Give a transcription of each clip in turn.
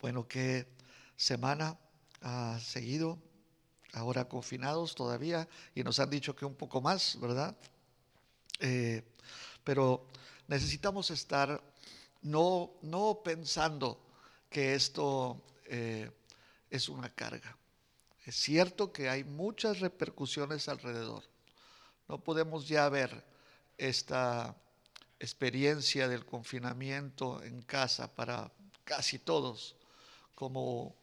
Bueno, qué semana ha seguido, ahora confinados todavía, y nos han dicho que un poco más, ¿verdad? Eh, pero necesitamos estar no, no pensando que esto eh, es una carga. Es cierto que hay muchas repercusiones alrededor. No podemos ya ver esta experiencia del confinamiento en casa para casi todos como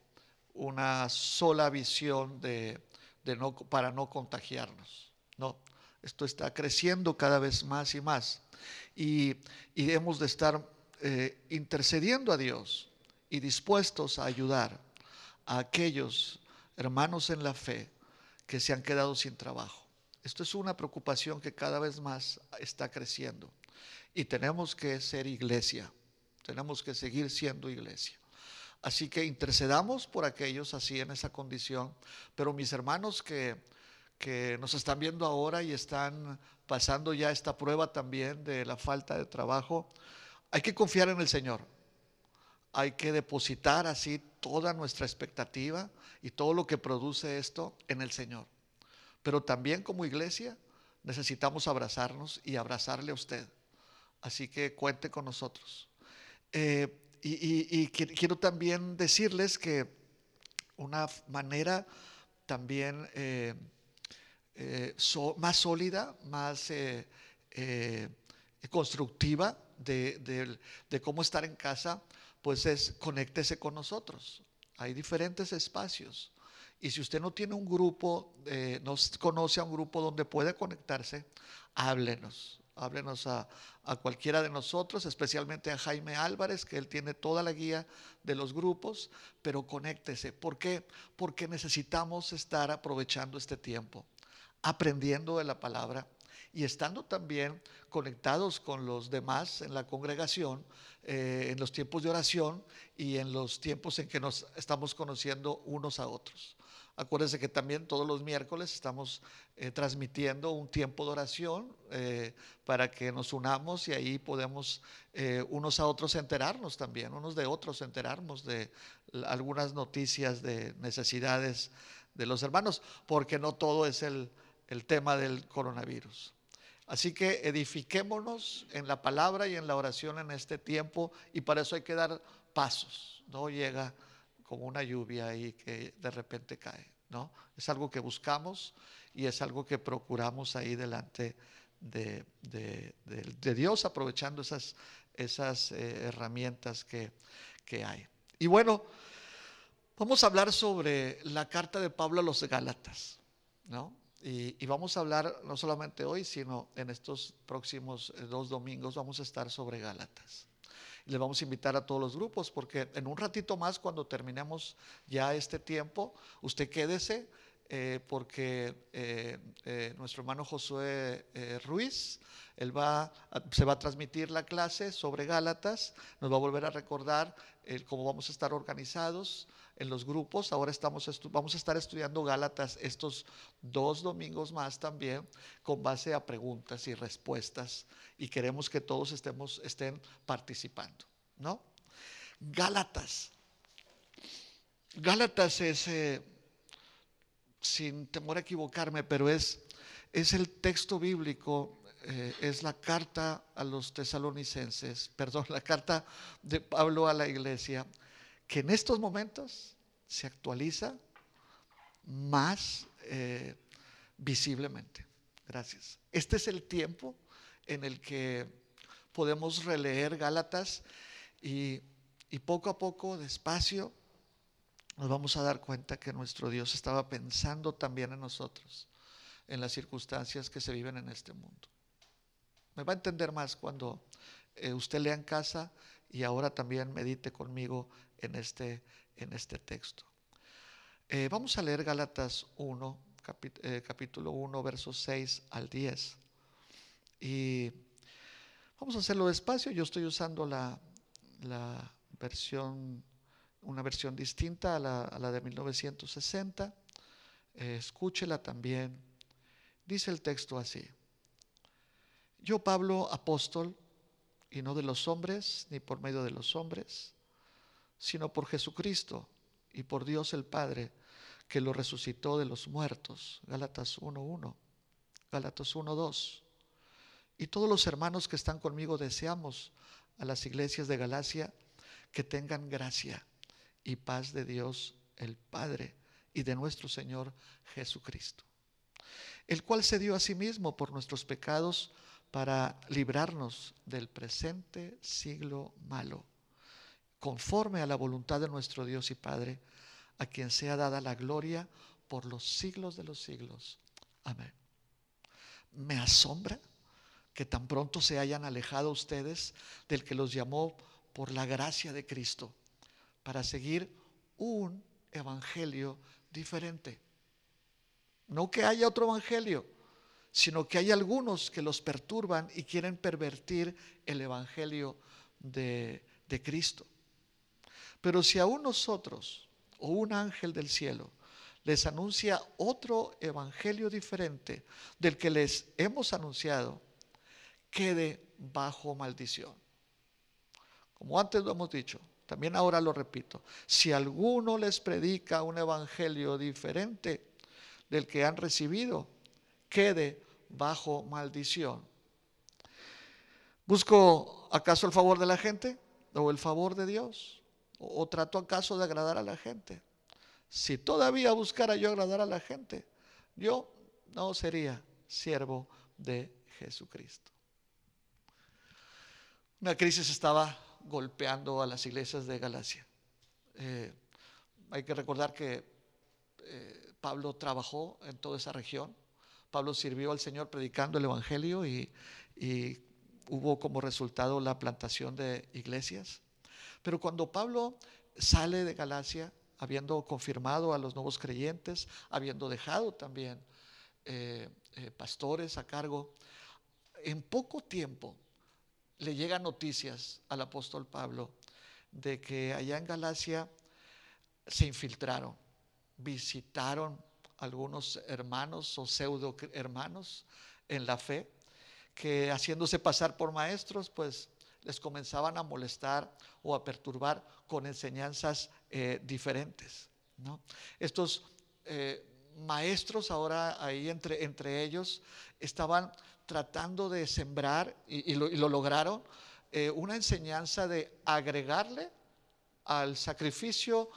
una sola visión de, no, para no contagiarnos. No, esto está creciendo cada vez más y más. Y, y hemos de estar eh, intercediendo a Dios y dispuestos a ayudar a aquellos hermanos en la fe que se han quedado sin trabajo. Esto es una preocupación que cada vez más está creciendo. Y tenemos que ser iglesia, tenemos que seguir siendo iglesia. Así que intercedamos por aquellos así en esa condición. Pero mis hermanos que, que nos están viendo ahora y están pasando ya esta prueba también de la falta de trabajo, hay que confiar en el Señor. Hay que depositar así toda nuestra expectativa y todo lo que produce esto en el Señor. Pero también como iglesia necesitamos abrazarnos y abrazarle a usted. Así que cuente con nosotros. Eh, y, quiero también decirles que una manera también eh, eh, más sólida, más eh, constructiva de, cómo estar en casa, pues es conéctese con nosotros. Hay diferentes espacios. Y si usted no tiene un grupo, no conoce a un grupo donde puede conectarse, háblenos háblenos a, cualquiera de nosotros, especialmente a Jaime Álvarez, que él tiene toda la guía de los grupos, pero conéctese. ¿Por qué? Porque necesitamos estar aprovechando este tiempo, aprendiendo de la palabra y estando también conectados con los demás en la congregación, eh, en los tiempos de oración y en los tiempos en que nos estamos conociendo unos a otros. Acuérdense que también todos los miércoles estamos eh, transmitiendo un tiempo de oración eh, para que nos unamos y ahí podemos eh, unos a otros enterarnos también, unos de otros enterarnos de algunas noticias de necesidades de los hermanos, porque no todo es el, el tema del coronavirus. Así que edifiquémonos en la palabra y en la oración en este tiempo y para eso hay que dar pasos. No llega como una lluvia ahí que de repente cae, ¿no? Es algo que buscamos y es algo que procuramos ahí delante de, Dios, aprovechando esas, esas eh, herramientas que, hay. Y bueno, vamos a hablar sobre la carta de Pablo a los Gálatas, ¿no? Y, y, vamos a hablar no solamente hoy, sino en estos próximos eh, dos domingos vamos a estar sobre Gálatas le vamos a invitar a todos los grupos porque en un ratito más, cuando terminemos ya este tiempo, usted quédese. Eh, porque eh, eh, nuestro hermano Josué Ruiz, él va se va a transmitir la clase sobre Gálatas, nos va a volver a recordar cómo vamos a estar organizados, en los grupos. Ahora estamos vamos a estar estudiando Gálatas estos dos domingos más también con base a preguntas y respuestas y queremos que todos estemos, estén participando, ¿no? Gálatas. Gálatas es, eh, sin temor a equivocarme, pero es, es el texto bíblico eh, es la carta a los tesalonicenses, perdón, la carta de Pablo a la iglesia, que en estos momentos se actualiza más eh, visiblemente. Gracias. Este es el tiempo en el que podemos releer Gálatas y, poco a poco, despacio, nos vamos a dar cuenta que nuestro Dios estaba pensando también en nosotros, en las circunstancias que se viven en este mundo. Me va a entender más cuando eh, usted lea en casa y ahora también medite conmigo en este, en este texto. Eh, vamos a leer Gálatas 1, eh, capítulo 1, versos 6 al 10. Y vamos a hacerlo despacio. Yo estoy usando la, la versión, una versión distinta a la, a la de 1960. escúchela también. Dice el texto así. Yo, Pablo, apóstol, y no de los hombres, ni por medio de los hombres, sino por Jesucristo y por Dios el Padre, que lo resucitó de los muertos. Gálatas 1.1, Gálatas 1.2. Y todos los hermanos que están conmigo deseamos a las iglesias de Galacia que tengan gracia y paz de Dios el Padre y de nuestro Señor Jesucristo, el cual se dio a sí mismo por nuestros pecados para librarnos del presente siglo malo, conforme a la voluntad de nuestro Dios y Padre, a quien sea dada la gloria por los siglos de los siglos. Amén. Me asombra que tan pronto se hayan alejado ustedes del que los llamó por la gracia de Cristo para seguir un evangelio diferente. No que haya otro evangelio, sino que hay algunos que los perturban y quieren pervertir el evangelio de, de Cristo. Pero si aún nosotros o un ángel del cielo les anuncia otro evangelio diferente del que les hemos anunciado, quede bajo maldición. Como antes lo hemos dicho, también ahora lo repito, si alguno les predica un evangelio diferente del que han recibido, quede bajo maldición. ¿Busco acaso el favor de la gente o el favor de Dios? ¿O, trato acaso de agradar a la gente? Si todavía buscara yo agradar a la gente, yo no sería siervo de Jesucristo. Una crisis estaba golpeando a las iglesias de Galacia. Eh, hay que recordar que eh, Pablo trabajó en toda esa región. Pablo sirvió al Señor predicando el Evangelio y hubo como resultado la plantación de iglesias. Pero cuando Pablo sale de Galacia, habiendo confirmado a los nuevos creyentes, habiendo dejado también eh, pastores a cargo, en poco tiempo le llegan noticias al apóstol Pablo de que allá en Galacia se infiltraron, visitaron algunos hermanos o pseudo hermanos en la fe, que haciéndose pasar por maestros, pues les comenzaban a molestar o a perturbar con enseñanzas eh, diferentes. Estos eh, maestros ahora ahí entre, entre ellos estaban tratando de sembrar, y, lo, lograron, eh, una enseñanza de agregarle al sacrificio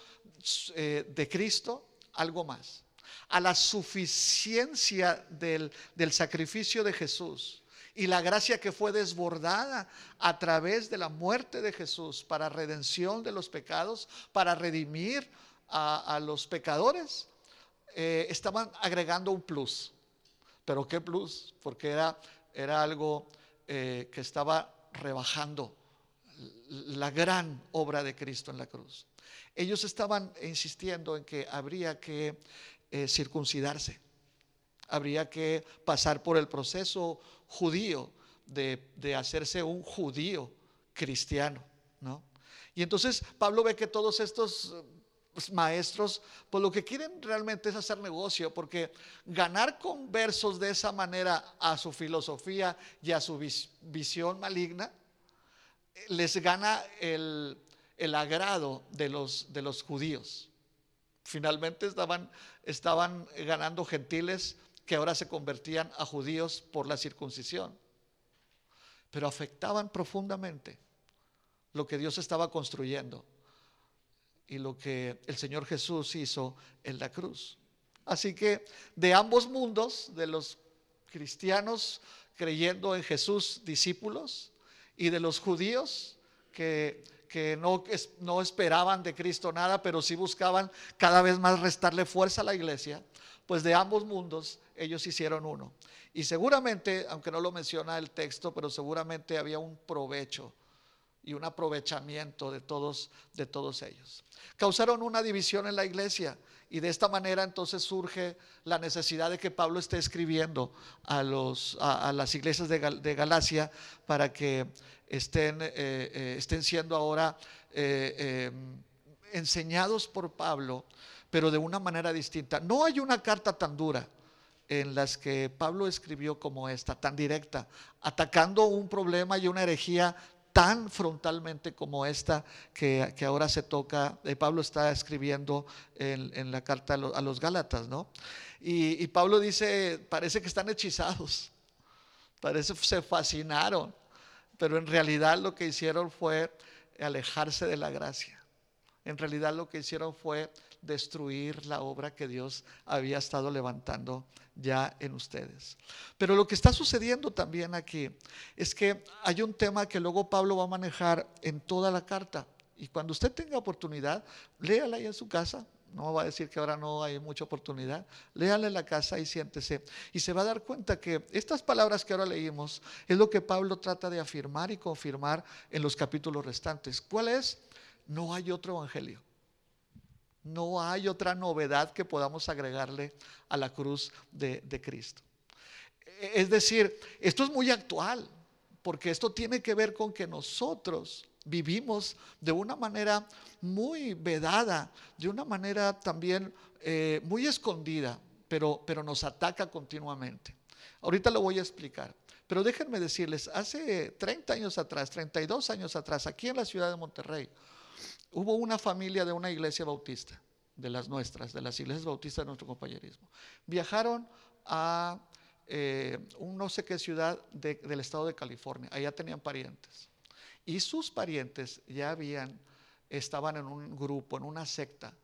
de Cristo algo más, a la suficiencia del, del sacrificio de Jesús y la gracia que fue desbordada a través de la muerte de Jesús para redención de los pecados, para redimir a, los pecadores, eh, estaban agregando un plus. Pero ¿qué plus? Porque era, era algo eh, que estaba rebajando la gran obra de Cristo en la cruz. Ellos estaban insistiendo en que habría que eh, circuncidarse, habría que pasar por el proceso judío de, de hacerse un judío cristiano, ¿no? Y entonces Pablo ve que todos estos pues, maestros, pues lo que quieren realmente es hacer negocio, porque ganar con versos de esa manera a su filosofía y a su visión maligna, les gana el, agrado de los, de los judíos. Finalmente estaban, estaban ganando gentiles que ahora se convertían a judíos por la circuncisión, pero afectaban profundamente lo que Dios estaba construyendo y lo que el Señor Jesús hizo en la cruz. Así que de ambos mundos, de los cristianos creyendo en Jesús, discípulos, y de los judíos que, que no, no esperaban de Cristo nada, pero sí buscaban cada vez más restarle fuerza a la iglesia, pues de ambos mundos ellos hicieron uno. Y seguramente, aunque no lo menciona el texto, pero seguramente había un provecho y un aprovechamiento de todos, de todos ellos. Causaron una división en la iglesia y de esta manera entonces surge la necesidad de que Pablo esté escribiendo a, los, a, las iglesias de, Galacia para que estén, eh, eh, estén siendo ahora eh, enseñados por Pablo, pero de una manera distinta. No hay una carta tan dura en las que Pablo escribió como esta, tan directa, atacando un problema y una herejía tan frontalmente como esta que, ahora se toca, eh, Pablo está escribiendo en, la carta a los, Gálatas, ¿no? Y, y, Pablo dice, parece que están hechizados, parece que se fascinaron, pero en realidad lo que hicieron fue alejarse de la gracia. En realidad lo que hicieron fue destruir la obra que Dios había estado levantando ya en ustedes. Pero lo que está sucediendo también aquí es que hay un tema que luego Pablo va a manejar en toda la carta. Y cuando usted tenga oportunidad, léala ahí en su casa. No va a decir que ahora no hay mucha oportunidad. Léala en la casa y siéntese. Y se va a dar cuenta que estas palabras que ahora leímos es lo que Pablo trata de afirmar y confirmar en los capítulos restantes. ¿Cuál es? No hay otro evangelio. No hay otra novedad que podamos agregarle a la cruz de, Cristo. Es decir, esto es muy actual, porque esto tiene que ver con que nosotros vivimos de una manera muy vedada, de una manera también eh, muy escondida, pero, pero nos ataca continuamente. Ahorita lo voy a explicar. Pero déjenme decirles, hace 30 años atrás, 32 años atrás, aquí en la ciudad de Monterrey, hubo una familia de una iglesia bautista, de las nuestras, de las iglesias bautistas de nuestro compañerismo. Viajaron a eh, un no sé qué ciudad del estado de California, allá tenían parientes. Y sus parientes ya habían, estaban en un grupo, en una secta.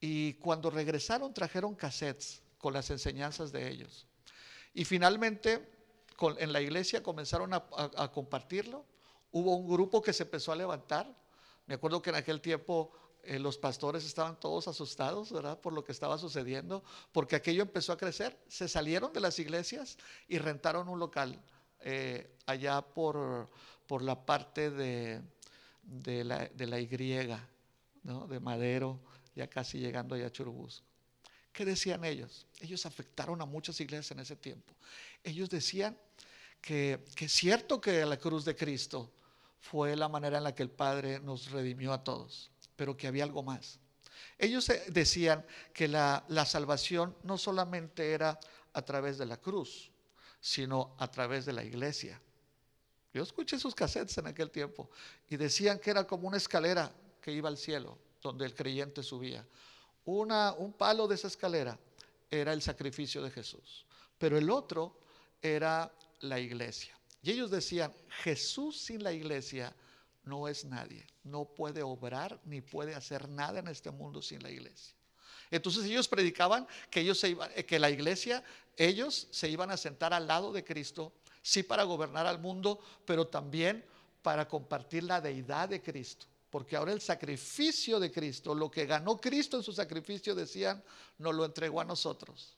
Y cuando regresaron trajeron cassettes con las enseñanzas de ellos. Y finalmente en la iglesia comenzaron a compartirlo. Hubo un grupo que se empezó a levantar me acuerdo que en aquel tiempo eh, los pastores estaban todos asustados, ¿verdad? Por lo que estaba sucediendo, porque aquello empezó a crecer. Se salieron de las iglesias y rentaron un local eh, allá por, por, la parte de, de, la, de la Y, ¿no? De Madero, ya casi llegando allá a Churubusco. ¿Qué decían ellos? Ellos afectaron a muchas iglesias en ese tiempo. Ellos decían que, que es cierto que la cruz de Cristo fue la manera en la que el Padre nos redimió a todos, pero que había algo más. Ellos decían que la, salvación no solamente era a través de la cruz, sino a través de la iglesia. Yo escuché sus cassettes en aquel tiempo y decían que era como una escalera que iba al cielo, donde el creyente subía. Una, un palo de esa escalera era el sacrificio de Jesús, pero el otro era la iglesia. Y ellos decían, Jesús sin la iglesia no es nadie, no puede obrar ni puede hacer nada en este mundo sin la iglesia. Entonces ellos predicaban que, ellos iban, que la iglesia, ellos se iban a sentar al lado de Cristo, sí para gobernar al mundo, pero también para compartir la deidad de Cristo. Porque ahora el sacrificio de Cristo, lo que ganó Cristo en su sacrificio, decían, nos lo entregó a nosotros.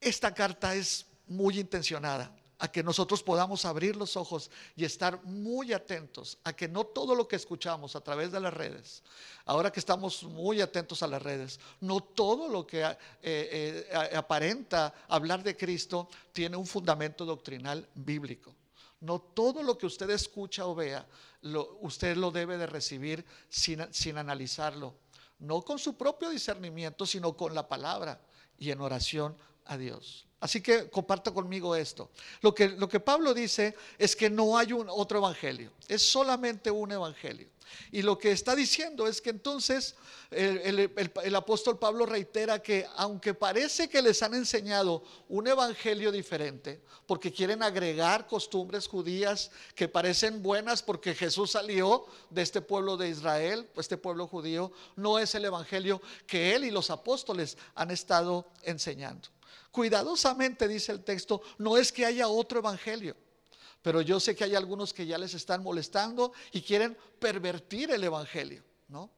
Esta carta es muy intencionada a que nosotros podamos abrir los ojos y estar muy atentos a que no todo lo que escuchamos a través de las redes, ahora que estamos muy atentos a las redes, no todo lo que eh, eh, aparenta hablar de Cristo tiene un fundamento doctrinal bíblico. No todo lo que usted escucha o vea, usted lo debe de recibir sin, sin analizarlo, no con su propio discernimiento, sino con la palabra y en oración a Dios. Así que comparta conmigo esto. Lo que, lo que Pablo dice es que no hay un otro evangelio, es solamente un evangelio. Y lo que está diciendo es que entonces el, el, apóstol Pablo reitera que aunque parece que les han enseñado un evangelio diferente, porque quieren agregar costumbres judías que parecen buenas porque Jesús salió de este pueblo de Israel, este pueblo judío, no es el evangelio que él y los apóstoles han estado enseñando. Cuidadosamente, dice el texto, no es que haya otro evangelio, pero yo sé que hay algunos que ya les están molestando y quieren pervertir el evangelio, ¿no?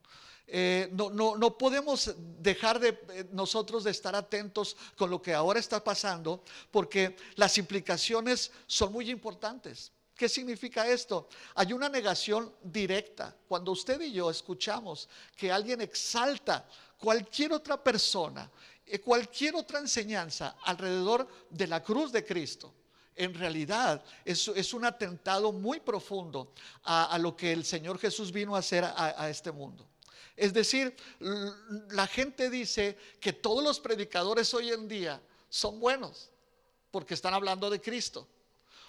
Eh, no, no, no, podemos dejar de eh, nosotros de estar atentos con lo que ahora está pasando, porque las implicaciones son muy importantes. ¿Qué significa esto? Hay una negación directa. Cuando usted y yo escuchamos que alguien exalta cualquier otra persona cualquier otra enseñanza alrededor de la cruz de Cristo, en realidad es, es un atentado muy profundo a, lo que el Señor Jesús vino a hacer a, este mundo. Es decir, la gente dice que todos los predicadores hoy en día son buenos porque están hablando de Cristo.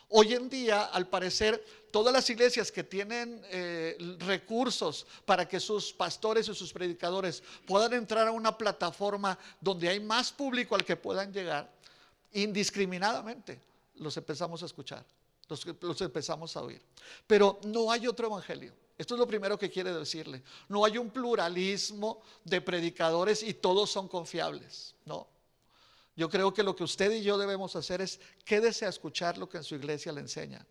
Hoy en día, al parecer, todas las iglesias que tienen eh, recursos para que sus pastores y sus predicadores puedan entrar a una plataforma donde hay más público al que puedan llegar, indiscriminadamente los empezamos a escuchar, los, los empezamos a oír. Pero no hay otro evangelio. Esto es lo primero que quiere decirle. No hay un pluralismo de predicadores y todos son confiables. No. Yo creo que lo que usted y yo debemos hacer es quédese a escuchar lo que en su iglesia le enseñan.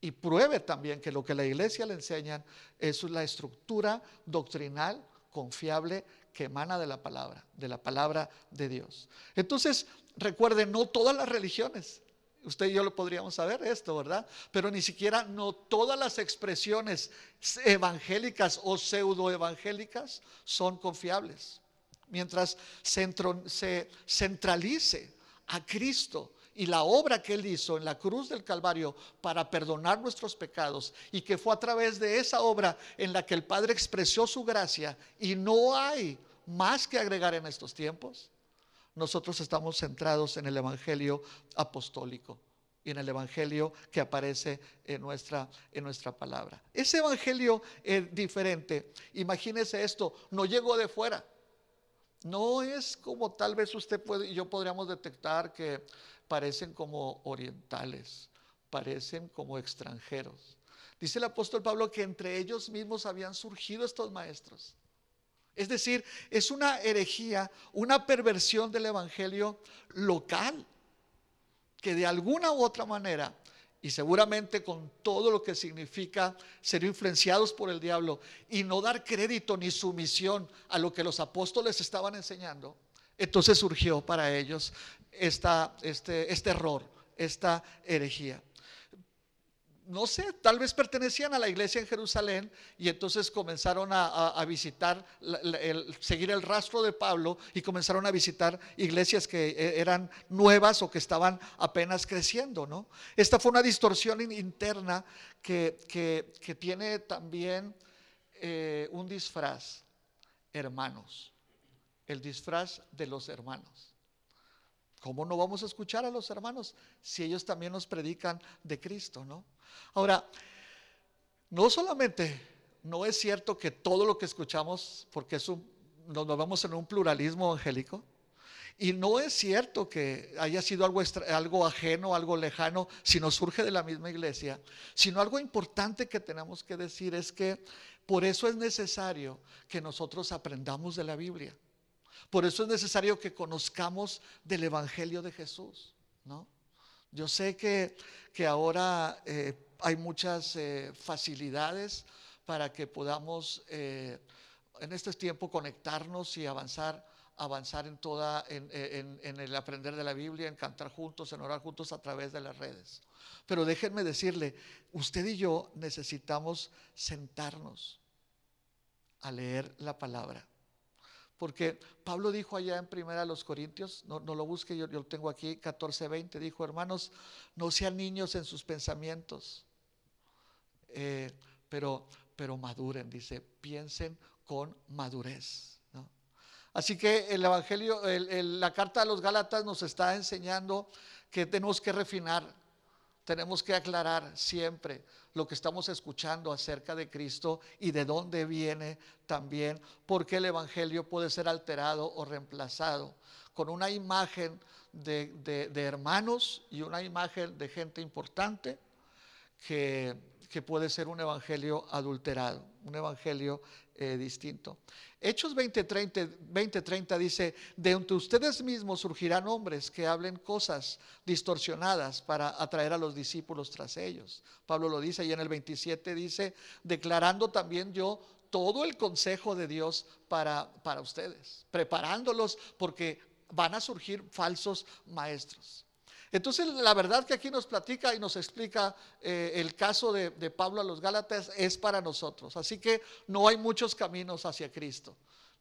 Y pruebe también que lo que la iglesia le enseñan es la estructura doctrinal confiable que emana de la palabra, de la palabra de Dios. Entonces, recuerden, no todas las religiones, usted y yo lo podríamos saber esto, ¿verdad? Pero ni siquiera no todas las expresiones evangélicas o pseudoevangélicas son confiables mientras se centralice a Cristo y la obra que Él hizo en la cruz del Calvario para perdonar nuestros pecados y que fue a través de esa obra en la que el Padre expresó su gracia y no hay más que agregar en estos tiempos, nosotros estamos centrados en el Evangelio apostólico y en el Evangelio que aparece en nuestra, en nuestra palabra. Ese Evangelio es diferente. Imagínese esto, no llegó de fuera. No es como tal vez usted y yo podríamos detectar que parecen como orientales, parecen como extranjeros. Dice el apóstol Pablo que entre ellos mismos habían surgido estos maestros. Es decir, es una herejía, una perversión del evangelio local, que de alguna u otra manera y seguramente con todo lo que significa ser influenciados por el diablo y no dar crédito ni sumisión a lo que los apóstoles estaban enseñando, entonces surgió para ellos esta, este, este error, esta herejía no sé, tal vez pertenecían a la iglesia en Jerusalén y entonces comenzaron a, visitar, seguir el rastro de Pablo y comenzaron a visitar iglesias que e, eran nuevas o que estaban apenas creciendo, ¿no? Esta fue una distorsión interna que, tiene también eh, un disfraz, hermanos, el disfraz de los hermanos. ¿Cómo no vamos a escuchar a los hermanos si ellos también nos predican de Cristo, no? Ahora, no solamente no es cierto que todo lo que escuchamos, porque es nos vamos en un pluralismo evangélico, y no es cierto que haya sido algo, algo ajeno, algo lejano, sino surge de la misma iglesia, sino algo importante que tenemos que decir es que por eso es necesario que nosotros aprendamos de la Biblia. Por eso es necesario que conozcamos del Evangelio de Jesús, ¿no? Yo sé que, que ahora eh, hay muchas eh, facilidades para que podamos eh, en este tiempo conectarnos y avanzar, avanzar en toda, en, en, el aprender de la Biblia, en cantar juntos, en orar juntos a través de las redes. Pero déjenme decirle, usted y yo necesitamos sentarnos a leer la palabra. Porque Pablo dijo allá en primera a los Corintios, no, lo busque, yo, lo tengo aquí, 14, 20, dijo, hermanos, no sean niños en sus pensamientos, eh, pero, pero maduren, dice, piensen con madurez. Así que el Evangelio, la carta a los Gálatas nos está enseñando que tenemos que refinar, tenemos que aclarar siempre lo que estamos escuchando acerca de Cristo y de dónde viene también, porque el Evangelio puede ser alterado o reemplazado con una imagen de hermanos y una imagen de gente importante que que puede ser un evangelio adulterado, un evangelio eh, distinto. Hechos 20:30 dice, de entre ustedes mismos surgirán hombres que hablen cosas distorsionadas para atraer a los discípulos tras ellos. Pablo lo dice y en el 27 dice, declarando también yo todo el consejo de Dios para, para ustedes, preparándolos porque van a surgir falsos maestros. Entonces, la verdad que aquí nos platica y nos explica eh, el caso de, Pablo a los Gálatas es para nosotros. Así que no hay muchos caminos hacia Cristo.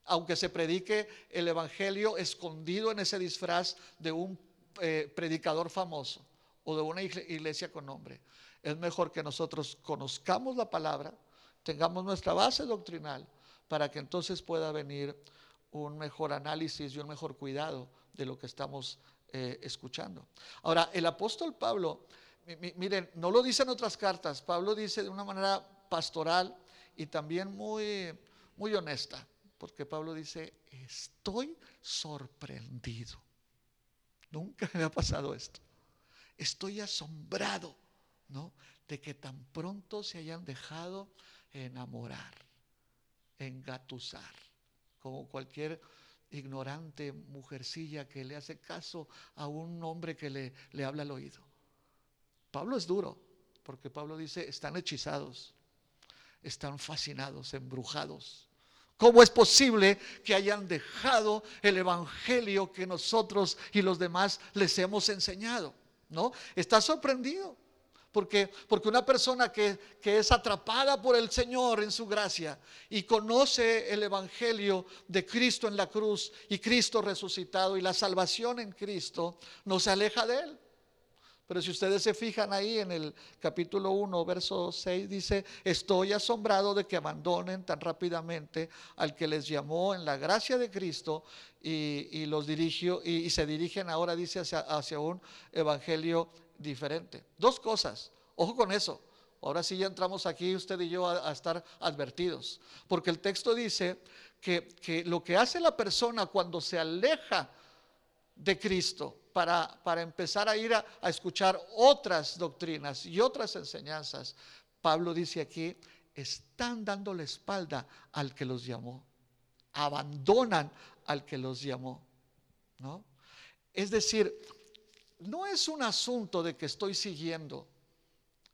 Aunque se predique el Evangelio escondido en ese disfraz de un eh, predicador famoso o de una iglesia con nombre, es mejor que nosotros conozcamos la palabra, tengamos nuestra base doctrinal, para que entonces pueda venir un mejor análisis y un mejor cuidado de lo que estamos eh, escuchando. Ahora, el apóstol Pablo miren, no lo dice en otras cartas, Pablo dice de una manera pastoral y también muy, muy honesta, porque Pablo dice, estoy sorprendido. Nunca me ha pasado esto. Estoy asombrado, ¿no? De que tan pronto se hayan dejado enamorar, engatusar, como cualquier ignorante mujercilla que le hace caso a un hombre que le, le habla al oído. Pablo es duro, porque Pablo dice, están hechizados, están fascinados, embrujados. ¿Cómo es posible que hayan dejado el evangelio que nosotros y los demás les hemos enseñado? ¿No? Está sorprendido. Porque, porque una persona que, que, es atrapada por el Señor en su gracia y conoce el Evangelio de Cristo en la cruz y Cristo resucitado y la salvación en Cristo, no se aleja de Él. Pero si ustedes se fijan ahí en el capítulo 1, verso 6, dice, estoy asombrado de que abandonen tan rápidamente al que les llamó en la gracia de Cristo y, los dirigió y, se dirigen ahora, dice, hacia, hacia un evangelio diferente. Dos cosas, ojo con eso. Ahora sí ya entramos aquí usted y yo a, estar advertidos. Porque el texto dice que, que, lo que hace la persona cuando se aleja de Cristo para, para empezar a ir a, a escuchar otras doctrinas y otras enseñanzas, Pablo dice aquí, están dando la espalda al que los llamó. Abandonan al que los llamó. ¿No? Es decir, no es un asunto de que estoy siguiendo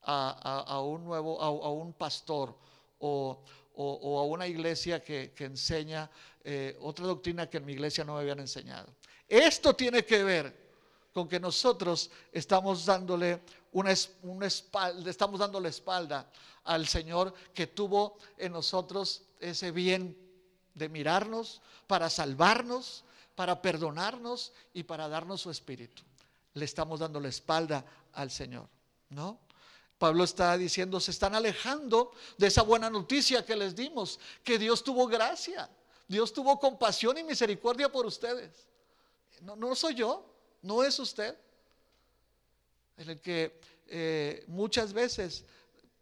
a, un nuevo, a, un pastor o, a una iglesia que, enseña eh, otra doctrina que en mi iglesia no me habían enseñado. Esto tiene que ver con que nosotros estamos dándole una, una espalda, estamos dando la espalda al Señor que tuvo en nosotros ese bien de mirarnos para salvarnos, para perdonarnos y para darnos su espíritu le estamos dando la espalda al Señor, ¿no? Pablo está diciendo, se están alejando de esa buena noticia que les dimos, que Dios tuvo gracia, Dios tuvo compasión y misericordia por ustedes. No, no soy yo, no es usted. En el que eh, muchas veces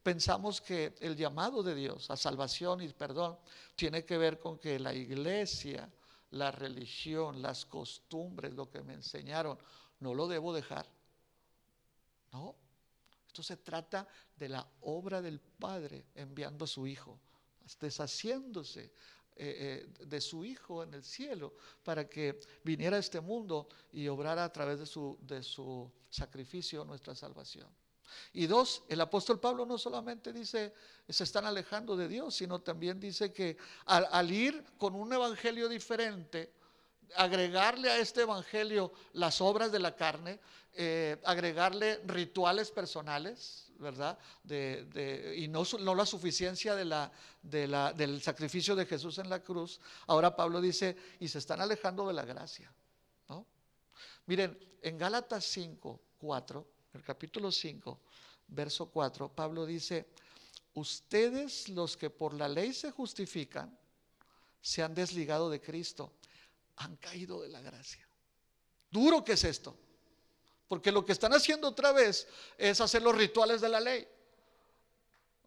pensamos que el llamado de Dios a salvación y perdón tiene que ver con que la iglesia, la religión, las costumbres, lo que me enseñaron, no lo debo dejar. No, esto se trata de la obra del Padre enviando a su Hijo, deshaciéndose eh, eh, de su Hijo en el cielo para que viniera a este mundo y obrara a través de su, de su sacrificio nuestra salvación. Y dos, el apóstol Pablo no solamente dice se están alejando de Dios, sino también dice que al ir con un evangelio diferente, agregarle a este evangelio las obras de la carne, eh, agregarle rituales personales, ¿verdad? y no, la suficiencia del sacrificio de Jesús en la cruz. Ahora Pablo dice, y se están alejando de la gracia. ¿no? Miren, en Gálatas 5, 4, el capítulo 5, verso 4, Pablo dice, ustedes los que por la ley se justifican, se han desligado de Cristo han caído de la gracia. Duro que es esto. Porque lo que están haciendo otra vez es hacer los rituales de la ley.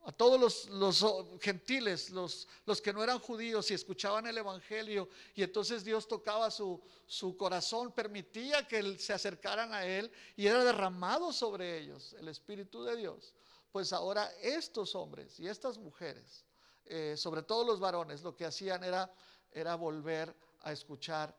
A todos los, gentiles, los, que no eran judíos y escuchaban el Evangelio, y entonces Dios tocaba su, su corazón, permitía que se acercaran a Él y era derramado sobre ellos el Espíritu de Dios. Pues ahora estos hombres y estas mujeres, eh, sobre todo los varones, lo que hacían era, era volver a escuchar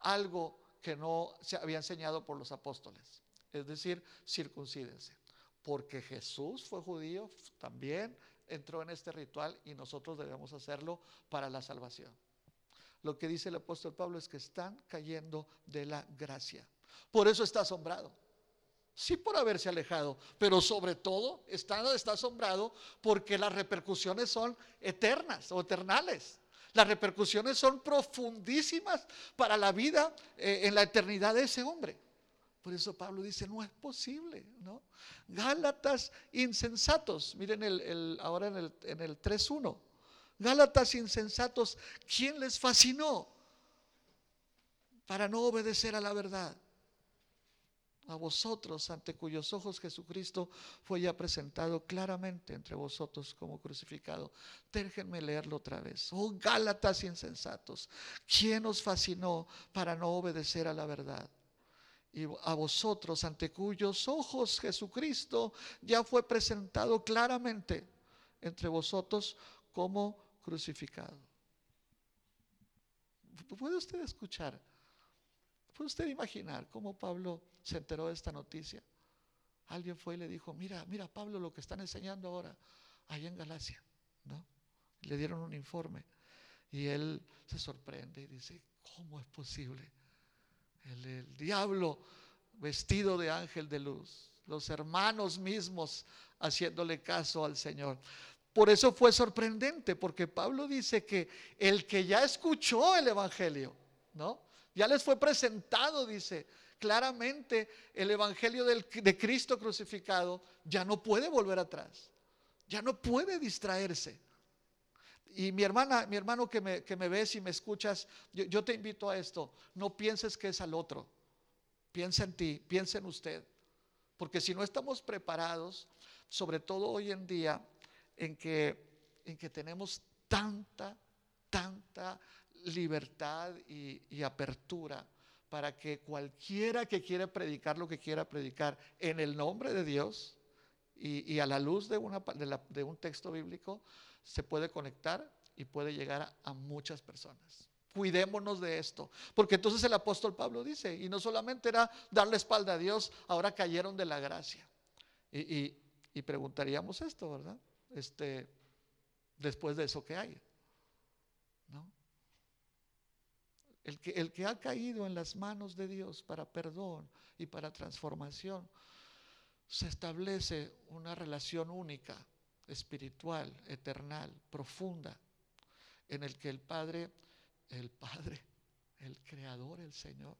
algo que no se había enseñado por los apóstoles. Es decir, circuncídense. Porque Jesús fue judío, también entró en este ritual y nosotros debemos hacerlo para la salvación. Lo que dice el apóstol Pablo es que están cayendo de la gracia. Por eso está asombrado. Sí por haberse alejado, pero sobre todo está, está asombrado porque las repercusiones son eternas o eternales. Las repercusiones son profundísimas para la vida eh, en la eternidad de ese hombre. Por eso Pablo dice, no es posible, ¿no? Gálatas insensatos, miren el, ahora en el, en el 3.1, Gálatas insensatos, ¿quién les fascinó para no obedecer a la verdad? A vosotros ante cuyos ojos Jesucristo fue ya presentado claramente entre vosotros como crucificado. Déjenme leerlo otra vez. Oh Gálatas insensatos, ¿quién os fascinó para no obedecer a la verdad? Y a vosotros ante cuyos ojos Jesucristo ya fue presentado claramente entre vosotros como crucificado. ¿Puede usted escuchar? ¿Puede usted imaginar cómo Pablo se enteró de esta noticia? Alguien fue y le dijo, mira, mira Pablo lo que están enseñando ahora ahí en Galacia, ¿no? Le dieron un informe y él se sorprende y dice, ¿cómo es posible? El, el diablo vestido de ángel de luz, los hermanos mismos haciéndole caso al Señor. Por eso fue sorprendente, porque Pablo dice que el que ya escuchó el Evangelio, ¿no? Ya les fue presentado, dice claramente, el Evangelio de Cristo crucificado, ya no puede volver atrás, ya no puede distraerse. Y mi hermana, mi hermano que me, ves y me escuchas, yo, yo te invito a esto, no pienses que es al otro, piensa en ti, piensa en usted, porque si no estamos preparados, sobre todo hoy en día, en que, en que tenemos tanta, tanta libertad y, apertura para que cualquiera que quiera predicar lo que quiera predicar en el nombre de Dios y, a la luz de, un texto bíblico, se puede conectar y puede llegar a, muchas personas. Cuidémonos de esto, porque entonces el apóstol Pablo dice, y no solamente era darle espalda a Dios, ahora cayeron de la gracia. Y, y preguntaríamos esto, ¿verdad? este, después de eso que hay. ¿no? El que, el que ha caído en las manos de Dios para perdón y para transformación, se establece una relación única, espiritual, eternal, profunda, en el que el Padre, el Padre, el Creador, el Señor,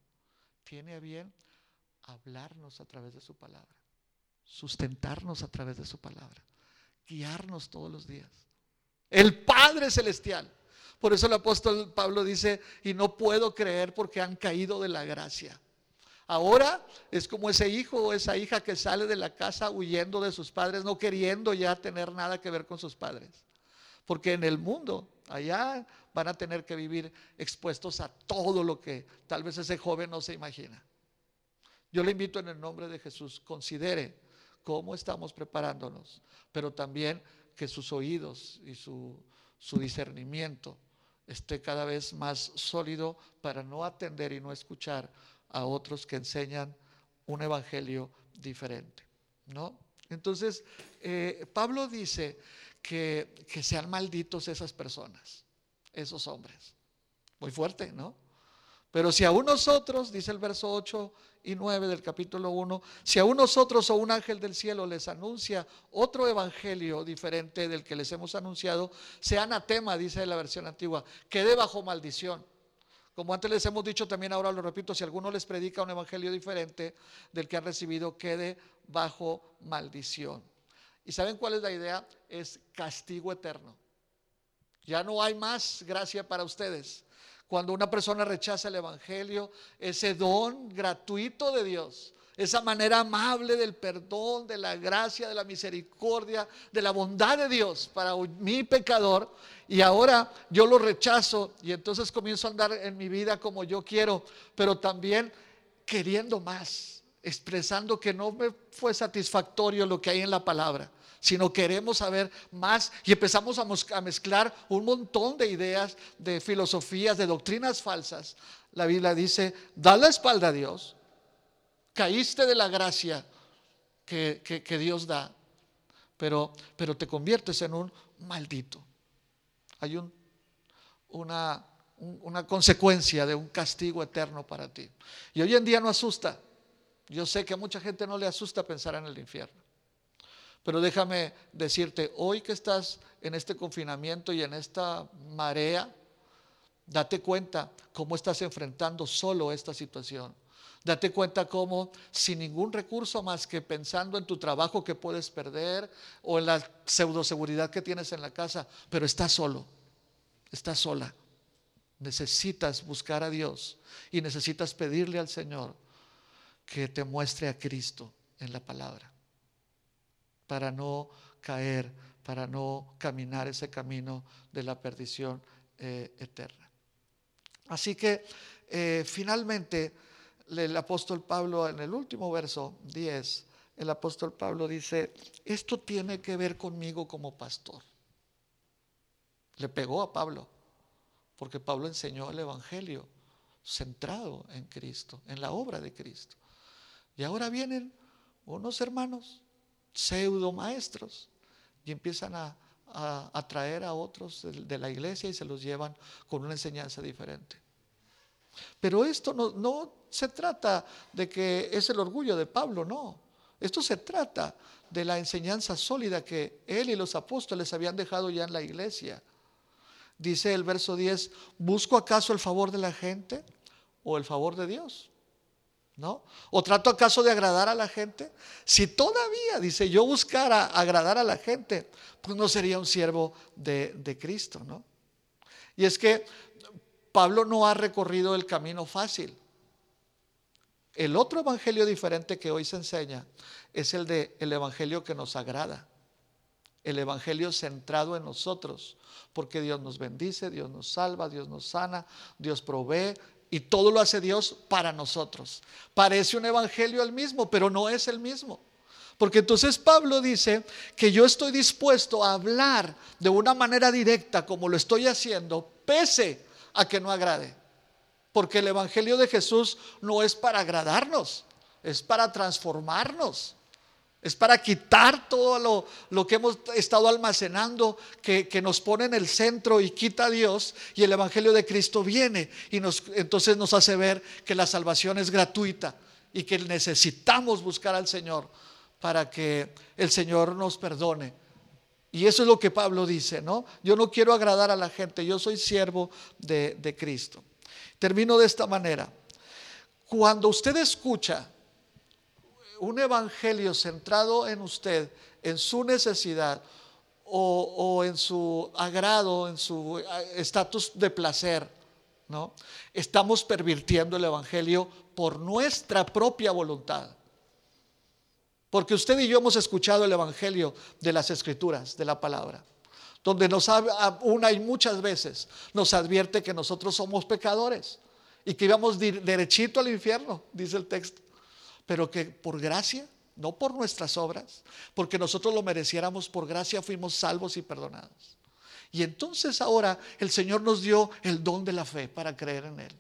tiene a bien hablarnos a través de su palabra, sustentarnos a través de su palabra guiarnos todos los días. El Padre Celestial. Por eso el apóstol Pablo dice, y no puedo creer porque han caído de la gracia. Ahora es como ese hijo o esa hija que sale de la casa huyendo de sus padres, no queriendo ya tener nada que ver con sus padres. Porque en el mundo, allá van a tener que vivir expuestos a todo lo que tal vez ese joven no se imagina. Yo le invito en el nombre de Jesús, considere cómo estamos preparándonos, pero también que sus oídos y su, discernimiento esté cada vez más sólido para no atender y no escuchar a otros que enseñan un evangelio diferente. ¿no? Entonces, eh, Pablo dice que, que sean malditos esas personas, esos hombres. Muy fuerte, ¿no? Pero si aún nosotros, dice el verso 8 y 9 del capítulo 1, si aún nosotros o un ángel del cielo les anuncia otro evangelio diferente del que les hemos anunciado, sea anatema, dice la versión antigua, quede bajo maldición. Como antes les hemos dicho, también ahora lo repito, si alguno les predica un evangelio diferente del que han recibido, quede bajo maldición. ¿Y saben cuál es la idea? Es castigo eterno. Ya no hay más gracia para ustedes cuando una persona rechaza el Evangelio, ese don gratuito de Dios, esa manera amable del perdón, de la gracia, de la misericordia, de la bondad de Dios para mi pecador, y ahora yo lo rechazo y entonces comienzo a andar en mi vida como yo quiero, pero también queriendo más, expresando que no me fue satisfactorio lo que hay en la palabra sino queremos saber más y empezamos a mezclar un montón de ideas, de filosofías, de doctrinas falsas. La Biblia dice, da la espalda a Dios, caíste de la gracia que, Dios da, pero, pero te conviertes en un maldito. Hay un, una, una consecuencia de un castigo eterno para ti. Y hoy en día no asusta. Yo sé que a mucha gente no le asusta pensar en el infierno. Pero déjame decirte, hoy que estás en este confinamiento y en esta marea, date cuenta cómo estás enfrentando solo esta situación. Date cuenta cómo sin ningún recurso más que pensando en tu trabajo que puedes perder o en la pseudoseguridad que tienes en la casa, pero estás solo, estás sola. Necesitas buscar a Dios y necesitas pedirle al Señor que te muestre a Cristo en la palabra, para no caer, para no caminar ese camino de la perdición eh, eterna. Así que eh, finalmente el apóstol Pablo en el último verso 10, el apóstol Pablo dice, esto tiene que ver conmigo como pastor. Le pegó a Pablo, porque Pablo enseñó el Evangelio centrado en Cristo, en la obra de Cristo. Y ahora vienen unos hermanos, pseudo maestros, y empiezan a, atraer a otros de, la iglesia y se los llevan con una enseñanza diferente. Pero esto no, no se trata de que es el orgullo de Pablo, no. Esto se trata de la enseñanza sólida que él y los apóstoles habían dejado ya en la iglesia. Dice el verso 10, ¿busco acaso el favor de la gente o el favor de Dios? ¿No? ¿O trato acaso de agradar a la gente? Si todavía, dice, yo buscara agradar a la gente, pues no sería un siervo de, de Cristo, ¿no? Y es que Pablo no ha recorrido el camino fácil. El otro evangelio diferente que hoy se enseña es el de el evangelio que nos agrada. El evangelio centrado en nosotros, porque Dios nos bendice, Dios nos salva, Dios nos sana, Dios provee y todo lo hace Dios para nosotros. Parece un evangelio el mismo, pero no es el mismo. Porque entonces Pablo dice que yo estoy dispuesto a hablar de una manera directa como lo estoy haciendo, pese a que no agrade. Porque el Evangelio de Jesús no es para agradarnos, es para transformarnos. Es para quitar todo lo, que hemos estado almacenando, que, nos pone en el centro y quita a Dios. Y el Evangelio de Cristo viene y nos, entonces nos hace ver que la salvación es gratuita y que necesitamos buscar al Señor para que el Señor nos perdone. Y eso es lo que Pablo dice, ¿no? Yo no quiero agradar a la gente, yo soy siervo de, de Cristo. Termino de esta manera. Cuando usted escucha un evangelio centrado en usted, en su necesidad o, en su agrado, en su eh, estatus de placer, ¿no? Estamos pervirtiendo el evangelio por nuestra propia voluntad. Porque usted y yo hemos escuchado el evangelio de las escrituras, de la palabra donde nos una y muchas veces nos advierte que nosotros somos pecadores y que íbamos derechito al infierno, dice el texto, pero que por gracia, no por nuestras obras, porque nosotros lo mereciéramos por gracia, fuimos salvos y perdonados. Y entonces ahora el Señor nos dio el don de la fe para creer en Él.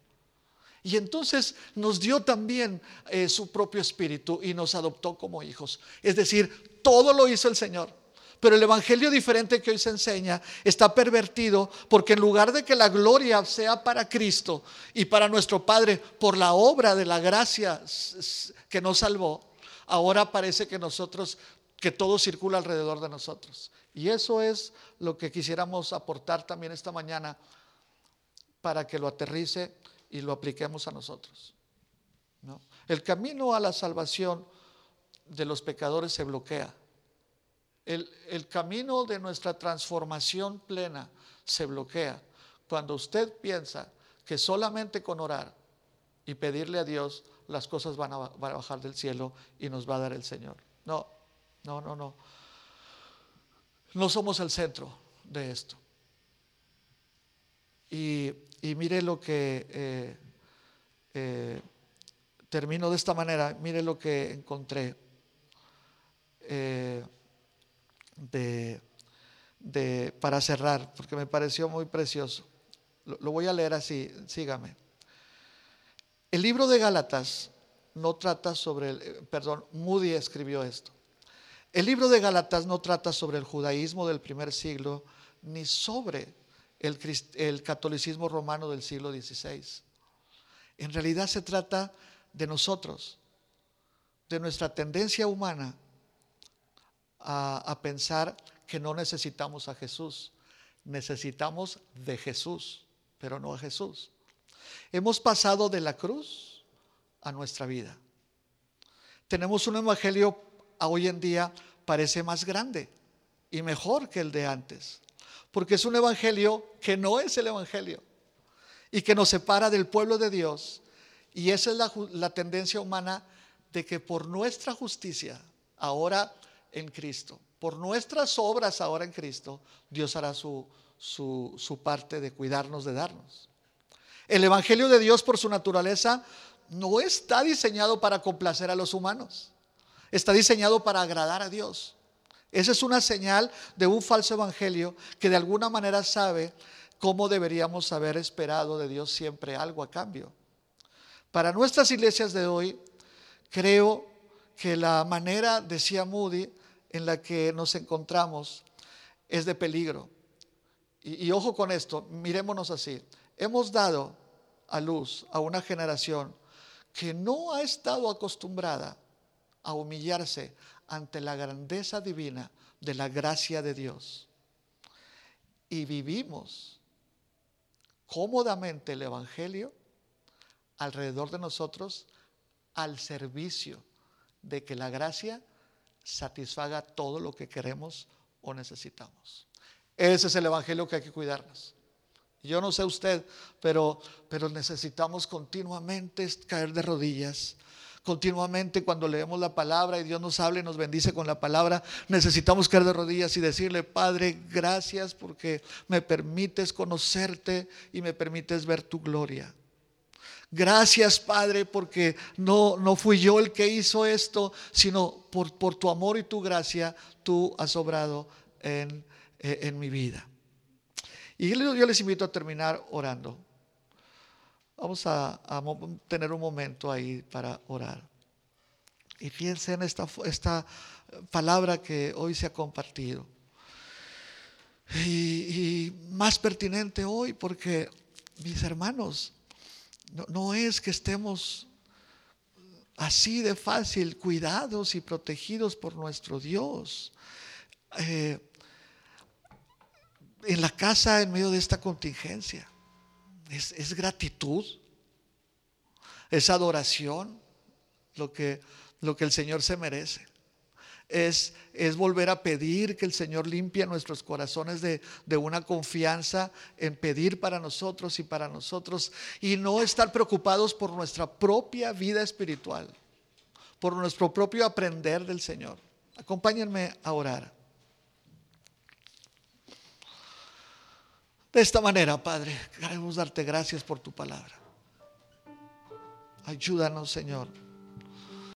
Y entonces nos dio también eh, su propio espíritu y nos adoptó como hijos. Es decir, todo lo hizo el Señor. Pero el evangelio diferente que hoy se enseña está pervertido porque en lugar de que la gloria sea para Cristo y para nuestro Padre por la obra de la gracia que nos salvó, ahora parece que nosotros, que todo circula alrededor de nosotros. Y eso es lo que quisiéramos aportar también esta mañana para que lo aterrice y lo apliquemos a nosotros. El camino a la salvación de los pecadores se bloquea el, camino de nuestra transformación plena se bloquea cuando usted piensa que solamente con orar y pedirle a Dios las cosas van a, bajar del cielo y nos va a dar el Señor. No, no, no, no. No somos el centro de esto. Y, mire lo que eh, eh, termino de esta manera, mire lo que encontré. Eh, de, para cerrar, porque me pareció muy precioso. Lo, voy a leer así, sígame. El libro de Gálatas no trata sobre el, eh, perdón, Moody escribió esto. El libro de Gálatas no trata sobre el judaísmo del primer siglo ni sobre el, el catolicismo romano del siglo XVI. En realidad se trata de nosotros, de nuestra tendencia humana a, pensar que no necesitamos a Jesús. Necesitamos de Jesús, pero no a Jesús. Hemos pasado de la cruz a nuestra vida. Tenemos un evangelio hoy en día parece más grande y mejor que el de antes, porque es un evangelio que no es el evangelio y que nos separa del pueblo de Dios. Y esa es la tendencia humana de que por nuestra justicia, ahora en Cristo, por nuestras obras ahora en Cristo, Dios hará su, su, parte de cuidarnos, de darnos. El Evangelio de Dios por su naturaleza no está diseñado para complacer a los humanos, está diseñado para agradar a Dios. Esa es una señal de un falso evangelio que de alguna manera sabe cómo deberíamos haber esperado de Dios siempre algo a cambio. Para nuestras iglesias de hoy, creo que la manera, decía Moody, en la que nos encontramos es de peligro. Y, ojo con esto, mirémonos así. Hemos dado a luz a una generación que no ha estado acostumbrada a humillarse ante la grandeza divina de la gracia de Dios. Y vivimos cómodamente el Evangelio alrededor de nosotros al servicio de que la gracia satisfaga todo lo que queremos o necesitamos. Ese es el Evangelio que hay que cuidarnos. Yo no sé usted, pero, pero necesitamos continuamente caer de rodillas. Continuamente cuando leemos la palabra y Dios nos habla y nos bendice con la palabra, necesitamos caer de rodillas y decirle, Padre, gracias porque me permites conocerte y me permites ver tu gloria. Gracias, Padre, porque no, no fui yo el que hizo esto, sino por, por tu amor y tu gracia, tú has obrado en, eh, en mi vida. Y yo les invito a terminar orando. Vamos a, tener un momento ahí para orar. Y fíjense en esta, esta palabra que hoy se ha compartido. Y, más pertinente hoy porque, mis hermanos, no, es que estemos así de fácil cuidados y protegidos por nuestro Dios. Eh, en la casa en medio de esta contingencia. Es, gratitud, es adoración lo que, lo que el Señor se merece. Es, volver a pedir que el Señor limpie nuestros corazones de, de, una confianza en pedir para nosotros y para nosotros y no estar preocupados por nuestra propia vida espiritual, por nuestro propio aprender del Señor. Acompáñenme a orar. De esta manera, Padre, queremos darte gracias por tu palabra. Ayúdanos, Señor